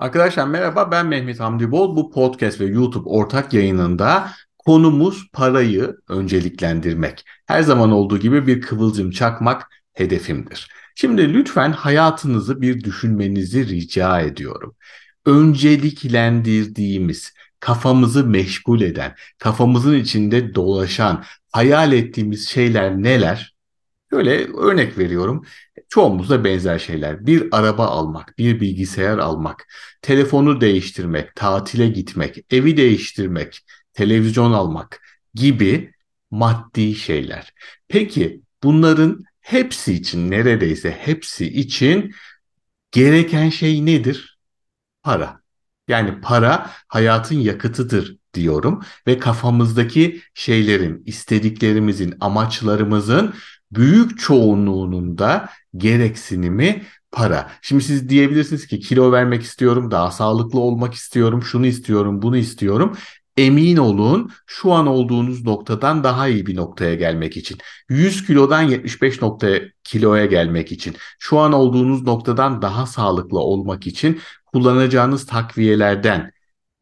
Arkadaşlar merhaba ben Mehmet Hamdi Bol. Bu podcast ve YouTube ortak yayınında konumuz parayı önceliklendirmek. Her zaman olduğu gibi bir kıvılcım çakmak hedefimdir. Şimdi lütfen hayatınızı bir düşünmenizi rica ediyorum. Önceliklendirdiğimiz, kafamızı meşgul eden, kafamızın içinde dolaşan, hayal ettiğimiz şeyler neler? Şöyle örnek veriyorum. Çoğumuzda benzer şeyler. Bir araba almak, bir bilgisayar almak, telefonu değiştirmek, tatile gitmek, evi değiştirmek, televizyon almak gibi maddi şeyler. Peki bunların hepsi için neredeyse hepsi için gereken şey nedir? Para. Yani para hayatın yakıtıdır diyorum ve kafamızdaki şeylerin, istediklerimizin, amaçlarımızın büyük çoğunluğunun da gereksinimi para. Şimdi siz diyebilirsiniz ki kilo vermek istiyorum, daha sağlıklı olmak istiyorum, şunu istiyorum, bunu istiyorum. Emin olun şu an olduğunuz noktadan daha iyi bir noktaya gelmek için. 100 kilodan 75 nokta kiloya gelmek için. Şu an olduğunuz noktadan daha sağlıklı olmak için kullanacağınız takviyelerden,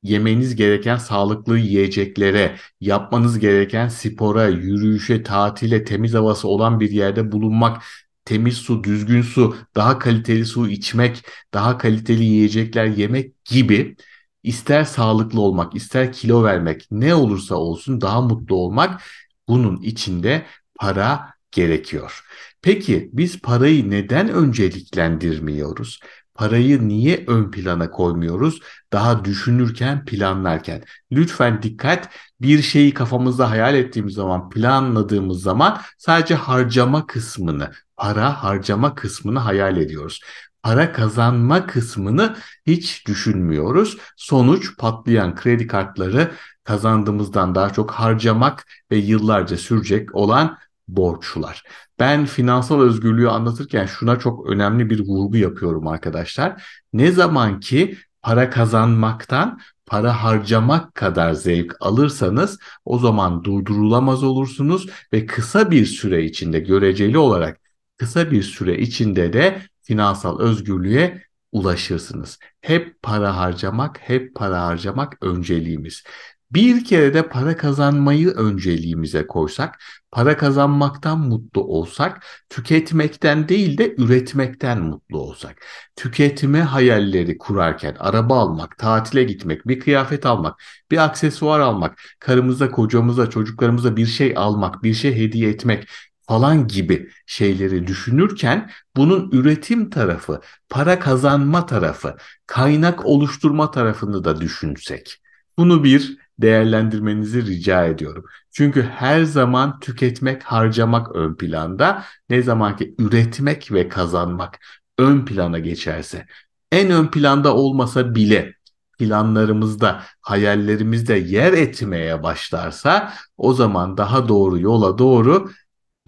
yemeniz gereken sağlıklı yiyeceklere, yapmanız gereken spora, yürüyüşe, tatile, temiz havası olan bir yerde bulunmak, temiz su, düzgün su, daha kaliteli su içmek, daha kaliteli yiyecekler yemek gibi ister sağlıklı olmak, ister kilo vermek, ne olursa olsun daha mutlu olmak bunun içinde para gerekiyor. Peki biz parayı neden önceliklendirmiyoruz? Parayı niye ön plana koymuyoruz? Daha düşünürken, planlarken. Lütfen dikkat. Bir şeyi kafamızda hayal ettiğimiz zaman, planladığımız zaman sadece harcama kısmını, para harcama kısmını hayal ediyoruz. Para kazanma kısmını hiç düşünmüyoruz. Sonuç patlayan kredi kartları kazandığımızdan daha çok harcamak ve yıllarca sürecek olan borçlar. Ben finansal özgürlüğü anlatırken şuna çok önemli bir vurgu yapıyorum arkadaşlar. Ne zaman ki para kazanmaktan para harcamak kadar zevk alırsanız o zaman durdurulamaz olursunuz ve kısa bir süre içinde göreceli olarak kısa bir süre içinde de finansal özgürlüğe ulaşırsınız. Hep para harcamak, hep para harcamak önceliğimiz. Bir kere de para kazanmayı önceliğimize koysak, para kazanmaktan mutlu olsak, tüketmekten değil de üretmekten mutlu olsak. Tüketme hayalleri kurarken araba almak, tatile gitmek, bir kıyafet almak, bir aksesuar almak, karımıza, kocamıza, çocuklarımıza bir şey almak, bir şey hediye etmek, falan gibi şeyleri düşünürken bunun üretim tarafı, para kazanma tarafı, kaynak oluşturma tarafını da düşünsek. Bunu bir değerlendirmenizi rica ediyorum. Çünkü her zaman tüketmek, harcamak ön planda. Ne zaman ki üretmek ve kazanmak ön plana geçerse, en ön planda olmasa bile planlarımızda, hayallerimizde yer etmeye başlarsa o zaman daha doğru yola doğru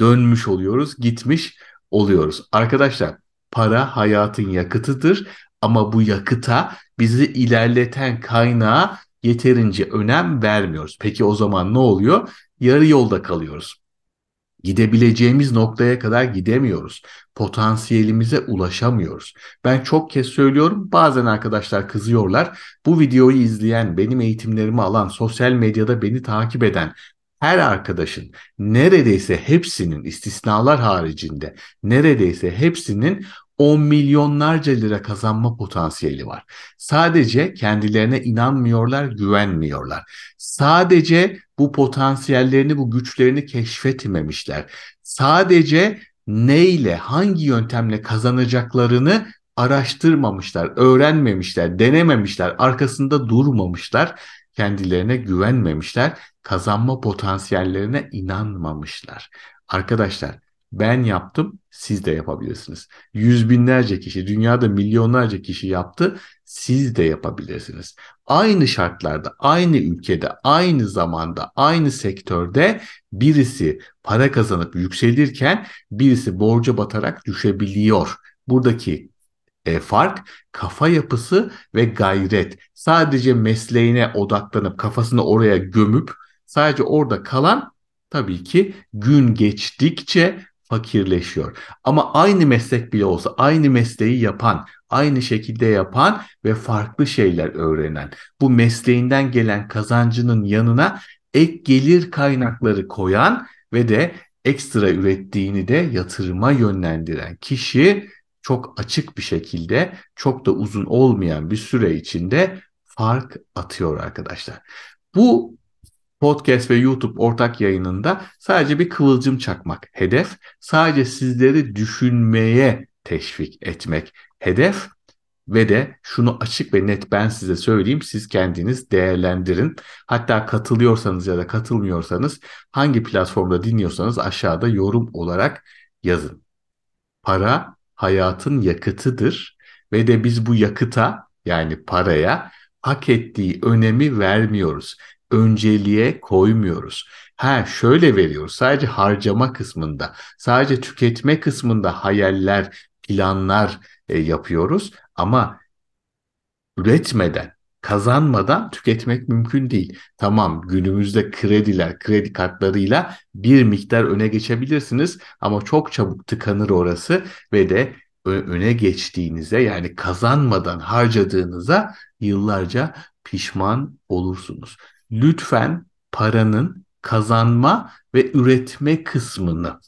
dönmüş oluyoruz, gitmiş oluyoruz. Arkadaşlar para hayatın yakıtıdır ama bu yakıta bizi ilerleten kaynağa yeterince önem vermiyoruz. Peki o zaman ne oluyor? Yarı yolda kalıyoruz. Gidebileceğimiz noktaya kadar gidemiyoruz. Potansiyelimize ulaşamıyoruz. Ben çok kez söylüyorum. Bazen arkadaşlar kızıyorlar. Bu videoyu izleyen, benim eğitimlerimi alan, sosyal medyada beni takip eden her arkadaşın neredeyse hepsinin istisnalar haricinde neredeyse hepsinin 10 milyonlarca lira kazanma potansiyeli var. Sadece kendilerine inanmıyorlar, güvenmiyorlar. Sadece bu potansiyellerini, bu güçlerini keşfetmemişler. Sadece neyle, hangi yöntemle kazanacaklarını araştırmamışlar, öğrenmemişler, denememişler, arkasında durmamışlar, kendilerine güvenmemişler, kazanma potansiyellerine inanmamışlar. Arkadaşlar ben yaptım, siz de yapabilirsiniz. Yüz binlerce kişi, dünyada milyonlarca kişi yaptı, siz de yapabilirsiniz. Aynı şartlarda, aynı ülkede, aynı zamanda, aynı sektörde birisi para kazanıp yükselirken birisi borca batarak düşebiliyor. Buradaki e, fark kafa yapısı ve gayret. Sadece mesleğine odaklanıp kafasını oraya gömüp sadece orada kalan tabii ki gün geçtikçe fakirleşiyor. Ama aynı meslek bile olsa aynı mesleği yapan, aynı şekilde yapan ve farklı şeyler öğrenen, bu mesleğinden gelen kazancının yanına ek gelir kaynakları koyan ve de ekstra ürettiğini de yatırıma yönlendiren kişi çok açık bir şekilde çok da uzun olmayan bir süre içinde fark atıyor arkadaşlar. Bu podcast ve YouTube ortak yayınında sadece bir kıvılcım çakmak hedef. Sadece sizleri düşünmeye teşvik etmek hedef ve de şunu açık ve net ben size söyleyeyim siz kendiniz değerlendirin. Hatta katılıyorsanız ya da katılmıyorsanız hangi platformda dinliyorsanız aşağıda yorum olarak yazın. Para hayatın yakıtıdır ve de biz bu yakıta yani paraya hak ettiği önemi vermiyoruz. Önceliğe koymuyoruz. Ha şöyle veriyoruz. Sadece harcama kısmında, sadece tüketme kısmında hayaller, planlar e, yapıyoruz ama üretmeden, kazanmadan tüketmek mümkün değil. Tamam günümüzde krediler, kredi kartlarıyla bir miktar öne geçebilirsiniz ama çok çabuk tıkanır orası ve de öne geçtiğinize yani kazanmadan harcadığınıza yıllarca pişman olursunuz. Lütfen paranın kazanma ve üretme kısmını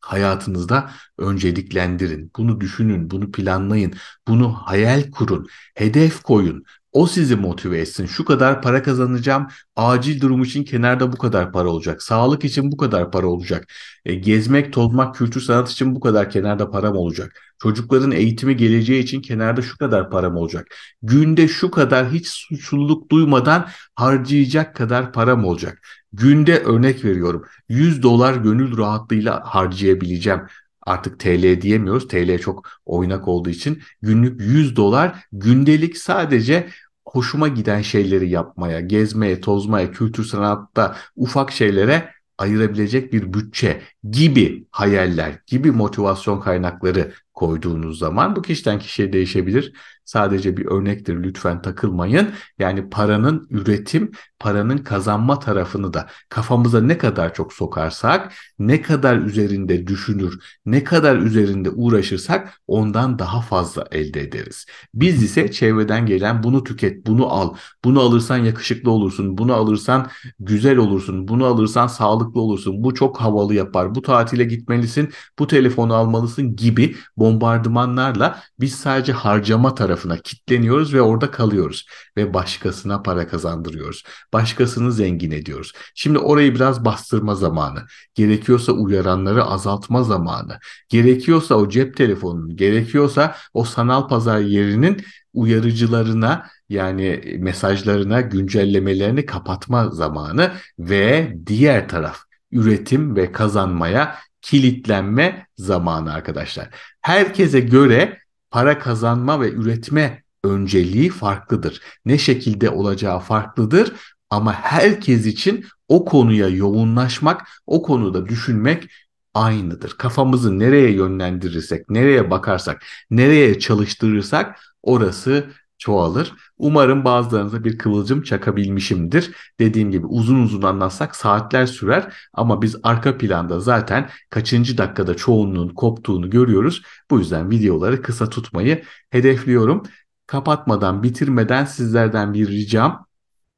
hayatınızda önceliklendirin. Bunu düşünün, bunu planlayın, bunu hayal kurun, hedef koyun. O sizi motive etsin. Şu kadar para kazanacağım. Acil durum için kenarda bu kadar para olacak. Sağlık için bu kadar para olacak. E, gezmek, tozmak, kültür sanat için bu kadar kenarda param olacak. Çocukların eğitimi geleceği için kenarda şu kadar param olacak. Günde şu kadar hiç suçluluk duymadan harcayacak kadar param olacak. Günde örnek veriyorum 100 dolar gönül rahatlığıyla harcayabileceğim. Artık TL diyemiyoruz. TL çok oynak olduğu için günlük 100 dolar gündelik sadece hoşuma giden şeyleri yapmaya, gezmeye, tozmaya, kültür sanatta ufak şeylere ayırabilecek bir bütçe gibi hayaller, gibi motivasyon kaynakları koyduğunuz zaman bu kişiden kişiye değişebilir. Sadece bir örnektir lütfen takılmayın. Yani paranın üretim, paranın kazanma tarafını da kafamıza ne kadar çok sokarsak, ne kadar üzerinde düşünür, ne kadar üzerinde uğraşırsak ondan daha fazla elde ederiz. Biz ise çevreden gelen bunu tüket, bunu al, bunu alırsan yakışıklı olursun, bunu alırsan güzel olursun, bunu alırsan sağlıklı olursun, bu çok havalı yapar, bu tatile gitmelisin, bu telefonu almalısın gibi bombardımanlarla biz sadece harcama tarafına kitleniyoruz ve orada kalıyoruz ve başkasına para kazandırıyoruz. Başkasını zengin ediyoruz. Şimdi orayı biraz bastırma zamanı. Gerekiyorsa uyaranları azaltma zamanı. Gerekiyorsa o cep telefonunun, gerekiyorsa o sanal pazar yerinin uyarıcılarına yani mesajlarına güncellemelerini kapatma zamanı ve diğer taraf üretim ve kazanmaya kilitlenme zamanı arkadaşlar. Herkese göre para kazanma ve üretme önceliği farklıdır. Ne şekilde olacağı farklıdır ama herkes için o konuya yoğunlaşmak, o konuda düşünmek aynıdır. Kafamızı nereye yönlendirirsek, nereye bakarsak, nereye çalıştırırsak orası çoğalır. Umarım bazılarınıza bir kıvılcım çakabilmişimdir. Dediğim gibi uzun uzun anlatsak saatler sürer ama biz arka planda zaten kaçıncı dakikada çoğunluğun koptuğunu görüyoruz. Bu yüzden videoları kısa tutmayı hedefliyorum. Kapatmadan, bitirmeden sizlerden bir ricam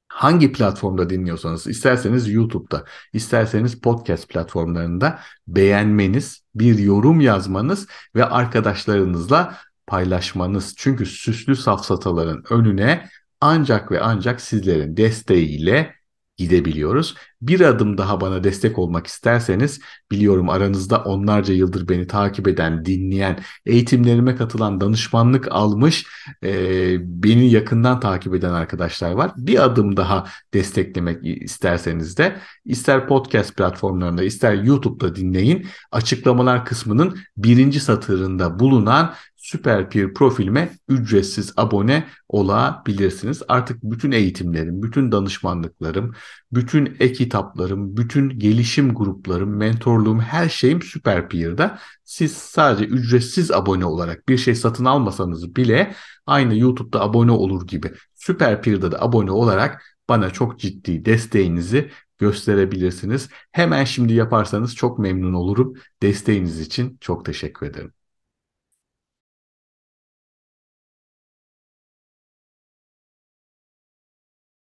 hangi platformda dinliyorsanız isterseniz YouTube'da isterseniz podcast platformlarında beğenmeniz, bir yorum yazmanız ve arkadaşlarınızla paylaşmanız. Çünkü süslü safsataların önüne ancak ve ancak sizlerin desteğiyle gidebiliyoruz. Bir adım daha bana destek olmak isterseniz biliyorum aranızda onlarca yıldır beni takip eden, dinleyen, eğitimlerime katılan, danışmanlık almış, e, beni yakından takip eden arkadaşlar var. Bir adım daha desteklemek isterseniz de ister podcast platformlarında ister YouTube'da dinleyin. Açıklamalar kısmının birinci satırında bulunan Süper profilime ücretsiz abone olabilirsiniz. Artık bütün eğitimlerim, bütün danışmanlıklarım, bütün e-kitaplarım, bütün gelişim gruplarım, mentorluğum, her şeyim Süper. Siz sadece ücretsiz abone olarak bir şey satın almasanız bile aynı YouTube'da abone olur gibi Süper da abone olarak bana çok ciddi desteğinizi gösterebilirsiniz. Hemen şimdi yaparsanız çok memnun olurum. Desteğiniz için çok teşekkür ederim.